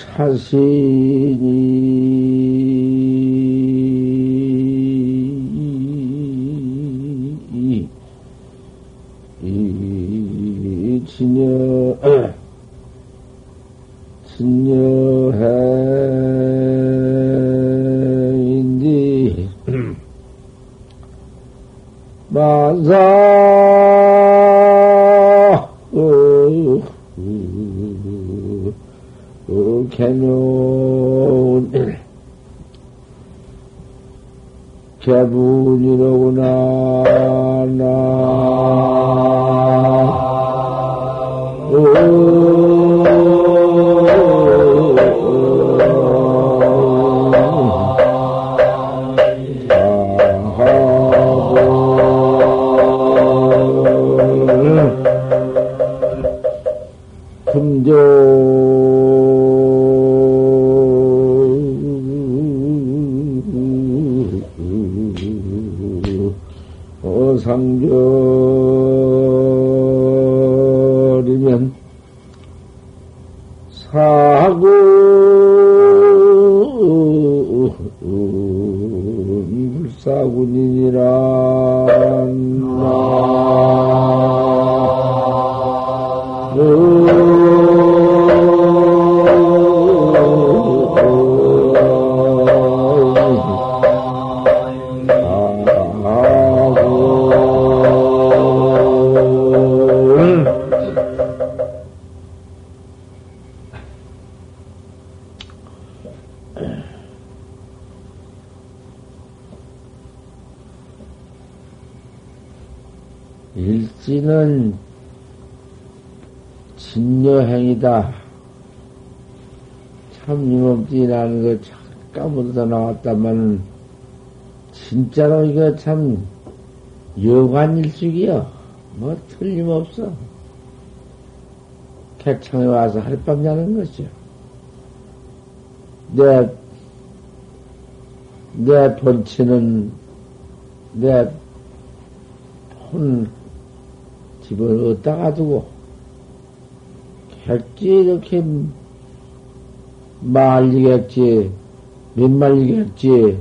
자신이 이 진여 진여해인디 만사 개묘 개분이로구나 금조 진여행이다. 참 이몸띠라는 거 잠깐부터 나왔다만 진짜로 이거 참 여관일숙이요. 뭐 틀림없어. 개창에 와서 하룻밤 자는 것이요. 내, 내 본체는 내 본 집을 어디다가 두고 객지 이렇게 말리겠지 몇 말리겠지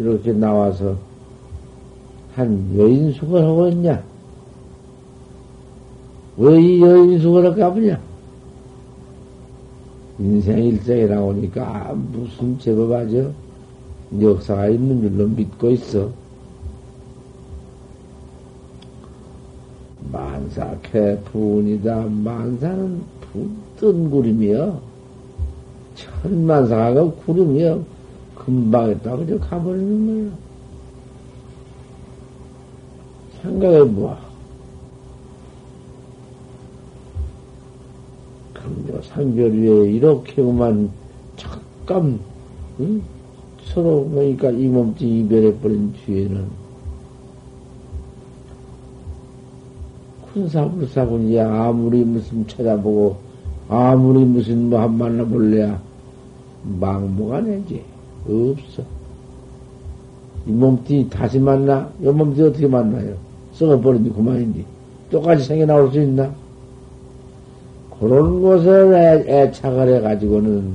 이렇게 나와서 한 여인숙을 하고 있냐? 왜 이 여인숙을 할까 보냐? 인생 일생에 나오니까 무슨 제법 하죠? 역사가 있는 줄로 믿고 있어. 만사케 분이다. 만사는 뜬 구름이여. 천만사가 구름이여. 금방 했다. 그저 가버리는 거야. 생각해보아. 금요 상별 위에 이렇게만 잠깐, 응? 서로, 그러니까 이 몸뚱이 이별해버린 뒤에는 군사불사군이야. 아무리 무슨 찾아보고, 아무리 무슨 뭐 한 만나볼래야, 망모가 내지. 없어. 이 몸뚱이 다시 만나? 이 몸뚱이 어떻게 만나요? 썩어버린지 그만인데. 똑같이 생겨 나올 수 있나? 그런 것을 애, 애착을 해가지고는,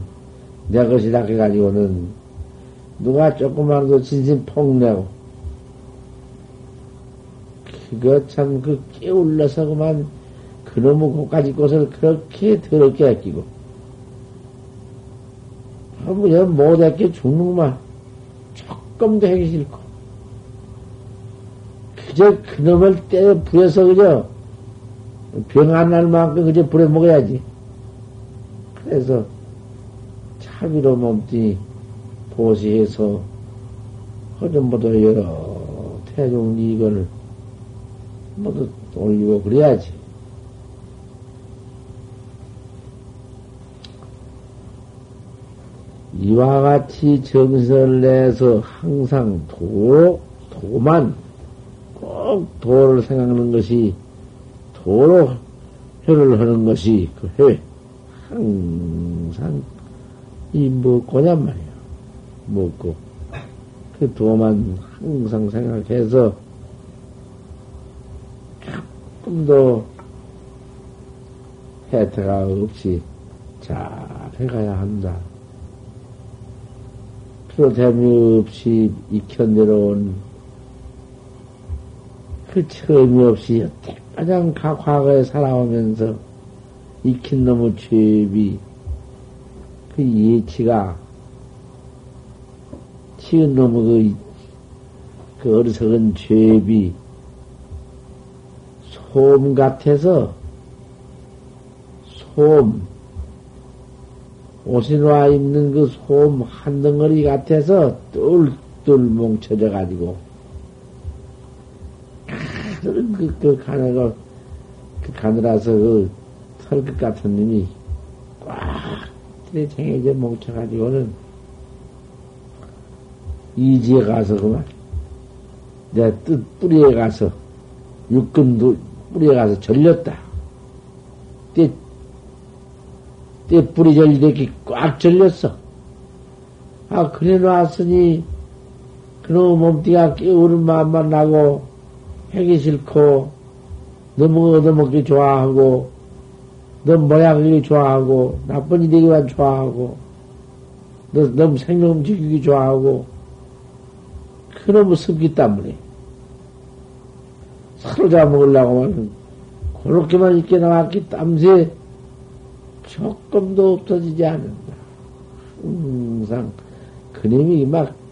내 것이다 해가지고는, 누가 조그만 거 진심 폭내고, 그거 참, 그 깨울러서 그만, 그놈의 고까지 것을 그렇게 더럽게 아끼고, 아무, 못 아껴 죽는구만. 조금도 하기 싫고. 그저 그놈을 때려 부여서 그저, 병 안 날 만큼 그저 부려 먹어야지. 그래서, 차비로 몸뚱이 보시해서, 허전보다 여러 태종 이걸 모두 올리고 그래야지. 이와 같이 정신을 내서 항상 도, 도만, 꼭 도를 생각하는 것이, 도로 회를 하는 것이 그 회. 항상 이 먹고냔 말이야. 먹고. 그 도만 항상 생각해서 조금도 혜태가 없이 잘 해가야 한다. 프로템이 없이 익혀 내려온 그 처음이 없이 가장 과거에 살아오면서 익힌 놈의 죄비, 그 예치가, 치은 놈의 그, 그 어리석은 죄비, 솜 같아서, 솜, 옷이나 입는 그 솜 한 덩어리 같아서 똘똘 뭉쳐져 가지고, 그, 그, 가느가, 그 가느라서 그 털끝 같은 놈이 꽉 들이쟁여져 뭉쳐 가지고는 이지에 가서 그만 내 뜻 뿌리에 가서 육근도 뿌리에 가서 절렸다. 때, 때 뿌리 절리기 꽉 절렸어. 아, 그래 놨으니 그놈 몸띠가 깨우는 마음만 나고 하기 싫고 너무 얻어먹기 좋아하고 너 모양이 좋아하고 나쁜 일이기만 좋아하고 너 너무 생명 지키기 좋아하고 그놈의 습기 때문에 서로 잡아 먹으려고만 그렇게만 있게 나왔기 땀새 조금도 없어지지 않는다. 항상 그놈이 막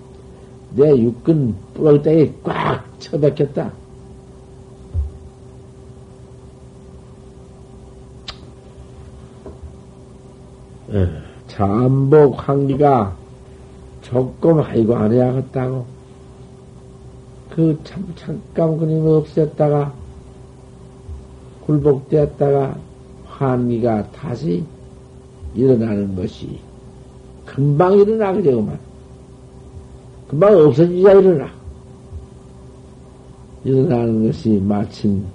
내 육근 뿌럭대기 꽉 쳐박혔다. 예, 잠복 환기가 조금 아이고 안 해야겠다고. 그 참, 잠깐 그림 없었다가, 굴복되었다가, 환기가 다시 일어나는 것이 금방 일어나게 되고만. 금방 없어지자 일어나. 일어나는 것이 마침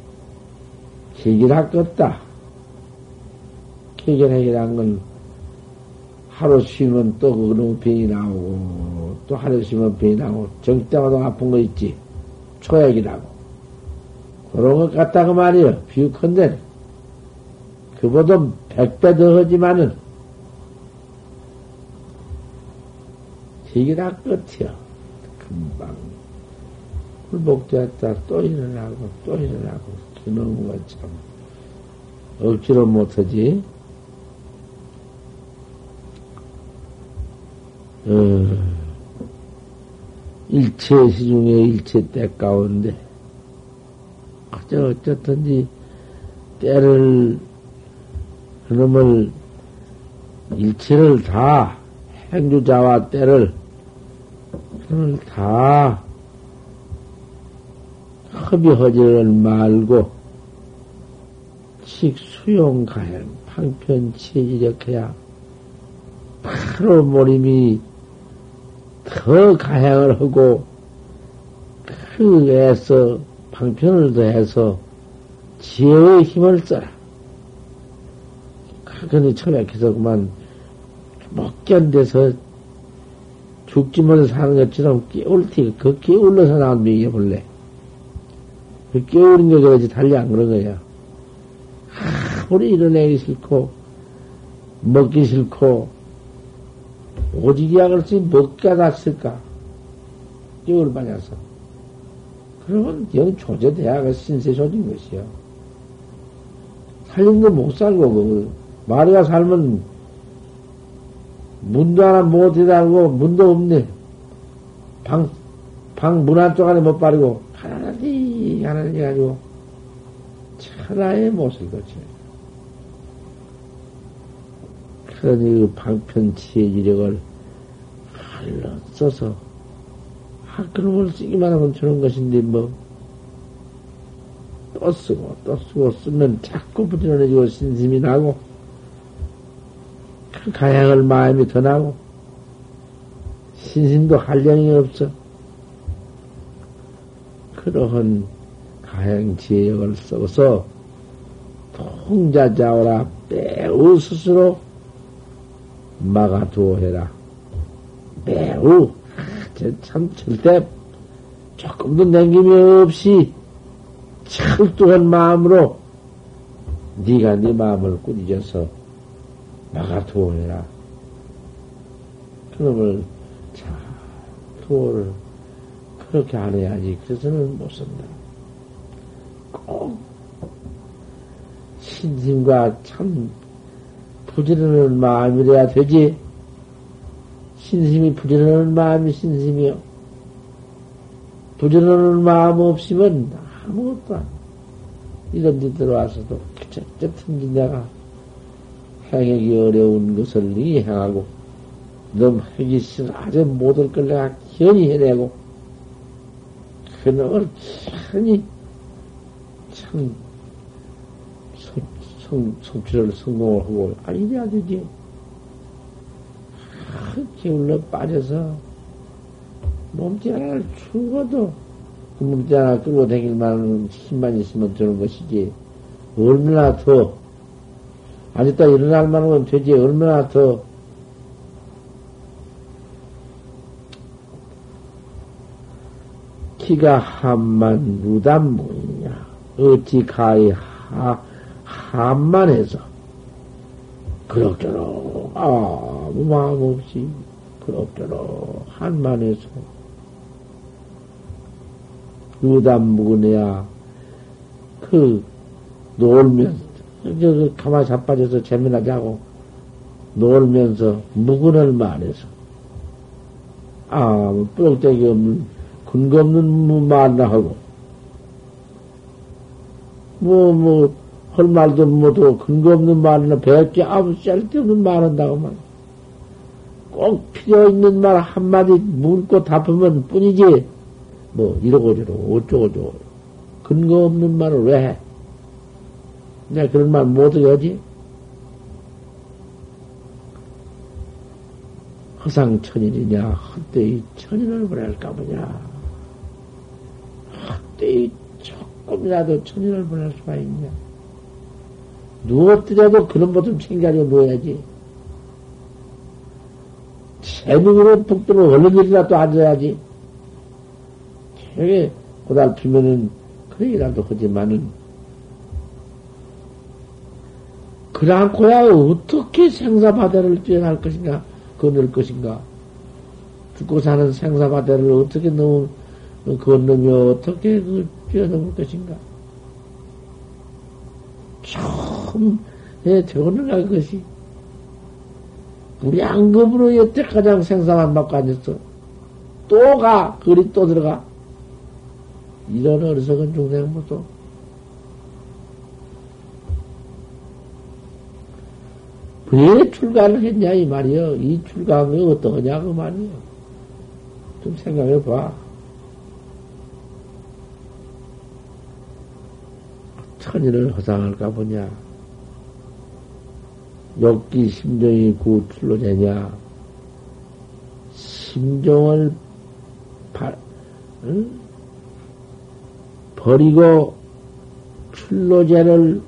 해결할 것다. 해결해결한 건 하루 쉬면 또 그놈 병이 나오고, 또 하루 쉬면 병이 나오고, 정때마다 아픈 거 있지. 초약이라고. 그런 것 같다고 말이요. 비유컨대. 그보다 백배 더 하지만은, 이게 다 끝이요. 금방. 굴복되었다 또 일어나고, 또 일어나고, 그놈과 참, 억지로 못하지. 어, 일체 시중에 일체 때 가운데, 그저 어쨌든지 때를, 그놈을, 일체를 다, 행주자와 때를, 그놈을 다, 허비허지를 말고, 식 수용가행, 방편치지력해야, 바로 몰임이 더 가행을 하고 그 애서 방편을 더해서 지혜의 힘을 써라. 그근히 처박혀서 그만 못 견뎌서 죽지 못해 사는 것처럼 깨울 티, 그 깨울러서 나온 명이 본래. 그 깨우는 게 그러지 달리 안 그런 거야. 아무리 일어나기 싫고, 먹기 싫고, 오직이야 그렇지 먹가 놨을까? 깨울 받아서. 그러면 영 조제돼야 그 신세 조진 것이요. 살린 거 못 살고, 그, 마리가 살면 문도 하나 못 해달고, 문도 없네. 방, 방 문 한쪽 안에 못 바르고, 하나니, 하나니 해가지고, 천하에 못을 거지. 그러니 그 방편치의 지력을 할러 써서 아, 그놈을 쓰기만 하면 주는 것인데 뭐. 또 쓰고 또 쓰고 쓰면 자꾸 부지런해지고 신심이 나고 그 가양을 마음이 더 나고 신심도 한량이 없어. 그러한 가양 지혜력을 써서 통자자오라 매우 스스로 막아두어해라. 매우, 참, 절대 조금도 냉김이 없이 철두한 마음으로 네가 네 마음을 꾸짖어서 막아두어해라. 그놈을 잘 도를 그렇게 안 해야지. 그래서는 못 산다. 꼭 신심과 참 부지런한 마음이래야 되지. 신심이 부지런한 마음이 신심이요. 부지런한 마음 없으면 아무것도 안. 이런 데 들어와서도 틈지 내가 행하기 어려운 것을 이해하고 너무 하기 싫어 아주 못할 걸 내가 현히 해내고 그놈을 편히 참 성, 성취를 성공을 하고 아니래야 되지. 기울러 빠져서 몸띠 하나를 죽어도 그 몸띠 하나 끌고 다닐 만한 힘만 있으면 되는 것이지. 얼마나 더, 아직도 일어날 건 되지. 얼마나 더, 키가 한만 누단무이냐. 어찌 가히 하, 한만해서. 그럭저럭, 아무 마음 없이, 그럭저럭, 한만해서. 유담 묵은해야, 그, 놀면서, 저, 가만히 자빠져서 재미나게 하고, 놀면서, 묵은을 말해서, 아무 뼈대기 없는, 근거 없는 말나 하고, 뭐, 뭐, 할 말도 못하고 근거 없는 말이나 배웠지 아무 쓸데없는 말 한다고만. 꼭 필요 있는 말 한마디 묻고 답하면 뿐이지. 뭐, 이러고 저러고, 어쩌고저쩌고. 근거 없는 말을 왜 해? 내가 그런 말 못하게 하지? 허상 천일이냐, 헛되이 천일을 보낼까 보냐. 헛되이 조금이라도 천일을 보낼 수가 있냐. 누웠더라도 그런 것좀 챙겨가지고 누워야지. 재능으로 푹 뜨면 얼른 일이라도 앉아야지. 되게 고달피면은 그러기라도 하지만은 그러않고야 어떻게 생사바다를 뛰어날 것인가, 건널 것인가. 죽고 사는 생사바다를 어떻게 넘, 건너며 어떻게 그 뛰어넘을 것인가. 처음에 되어나갈 것이 우리 안급으로 여태 가장 생사만 받고 앉았어. 또 가, 그리 또 들어가. 이런 어리석은 중생 모두. 왜 출가를 했냐, 이 말이요. 이 출가한 게 어떠냐, 그 말이요. 좀 생각해 봐. 천일을 허상할까 보냐. 욕기 심정이 구출로 되냐. 심정을 바, 응? 버리고 출로제를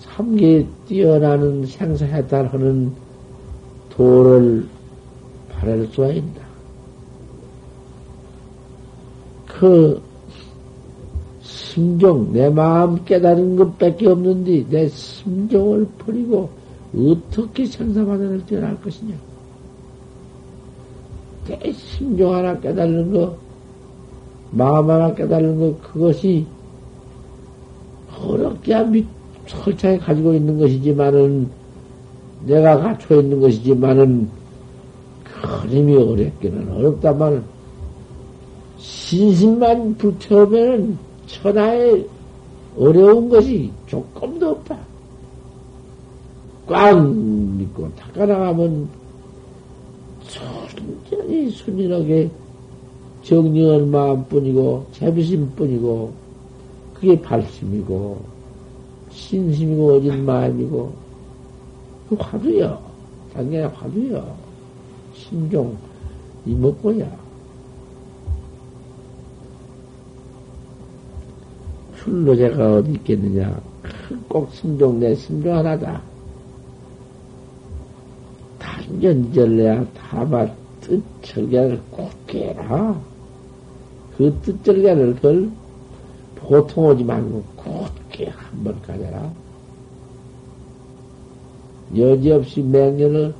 삼계 뛰어나는 생사해탈하는 도를 바랄 수가 있다. 그 심정, 내 마음 깨달은 것밖에 없는데, 내 심정을 버리고, 어떻게 생사바다를 뛰어날 것이냐. 내 심정 하나 깨달는 거, 마음 하나 깨달는 거, 그것이 어렵게 밑, 설창에 가지고 있는 것이지만은, 내가 갖춰 있는 것이지만은, 큰 힘이 어렵기는 어렵다만, 신심만 불태우면 천하에 어려운 것이 조금도 없다. 꽉 믿고 닦아나가면 순전히 순진하게 정리한 마음뿐이고 재비심뿐이고 그게 발심이고 신심이고 어진 마음이고 그 화두여 당연히 화두여 신종 이목고야 출로제가 어디 있겠느냐? 꼭 심종 내 심종 하나다. 단전절래야 다마 뜻절개를 곧게 해라. 그 뜻절개를 그걸 보통 오지 말고 곧게 한 번 가져라. 여지없이 맹년을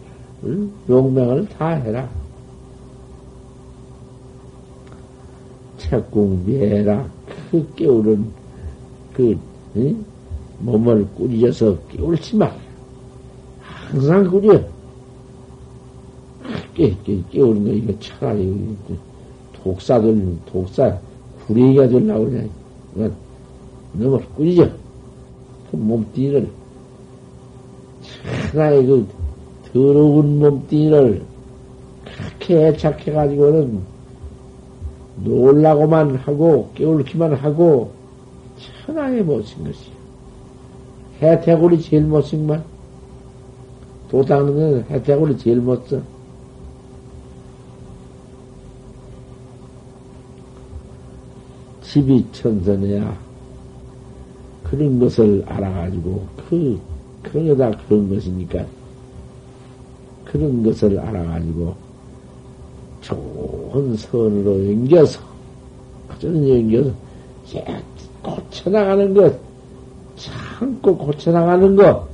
응? 용맹을 다 해라. 책궁미해라. 그 깨우는 그 응? 몸을 꾸짖어서 깨울지 마. 항상 꾸려. 깨, 깨, 깨우는 거, 이거 차라리, 독사들, 독사, 구레기가 되려고 그래. 너무 꾸짖어. 그 몸뚱이를, 차라리 그 더러운 몸뚱이를 그렇게 애착해가지고는 놀라고만 하고, 깨울기만 하고, 천하에 못쓴 것이야. 해태골이 제일 못쓴 말. 도 닦는 건 해태골이 제일 못 써. 집이 천선해야. 그런 것을 알아가지고 그 그런 거다 그런 것이니까. 그런 것을 알아가지고 좋은 선으로 연겨서 그저는 연겨서 고쳐나가는 것 참고 고쳐나가는 것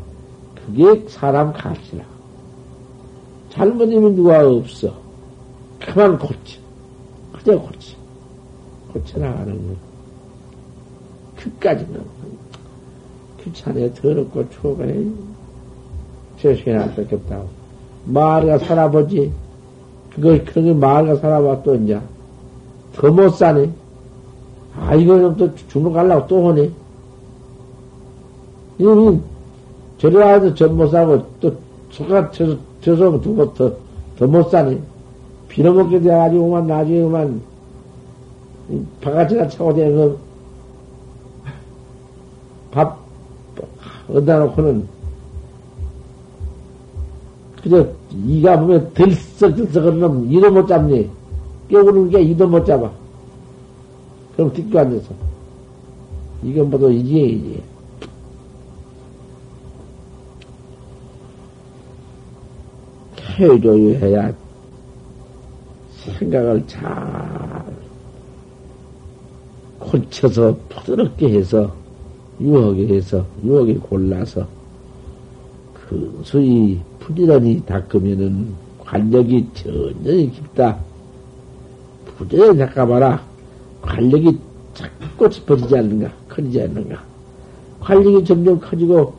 그게 사람 가치라. 잘못이면 누가 없어. 그만 고쳐. 그저 고쳐 고쳐나가는 것 그까지는 귀찮아 더럽고 추워가네 세상에 안밖에 없다고. 마을가 살아보지. 그거 그게 마을가 살아봐 또 이제. 더 못 사네. 아 이거는 또 죽는 가려고 또 오네. 이거는 저리 와도 전못 사고 또 속아 쳐서 쳐서 두고 더 더 못 사네. 빌어먹게 돼가지고만 나중에만 바가지가 차고 되는 밥 얻다 놓고는 그저 이가 보면 들썩들썩한 놈 이도 못 잡니? 깨우는 게 이도 못 잡아. 그럼 뒷고 앉아서. 이건 뭐도 이지이지 해조유 해야 생각을 잘 고쳐서 부드럽게 해서 유혹에 해서 유혹에 골라서 근수히 그 부지런히 닦으면은 관력이 전혀 깊다. 부지런히 닦아봐라. 관력이 자꾸 짚어지지 않는가, 커지지 않는가. 관력이 점점 커지고,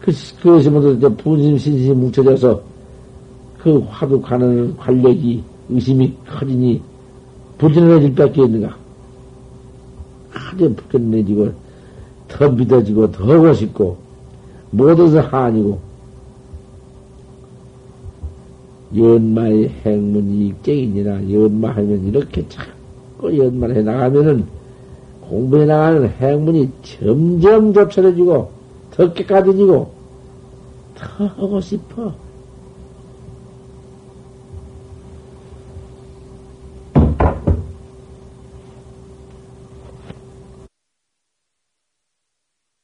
그, 그것이 모두 분심, 신심이 뭉쳐져서 그 화두 가는 관력이 의심이 커지니 부지런해질 밖에 있는가. 아주 부지런해지고, 더 믿어지고, 더 하고 싶고, 모두서 한이고, 연마의 행문이 익쟁이니라. 연마하면 이렇게 자꾸 연마해 나가면은 공부해 나가는 행문이 점점 좁혀져지고 더 깨끗해지고 더 하고 싶어.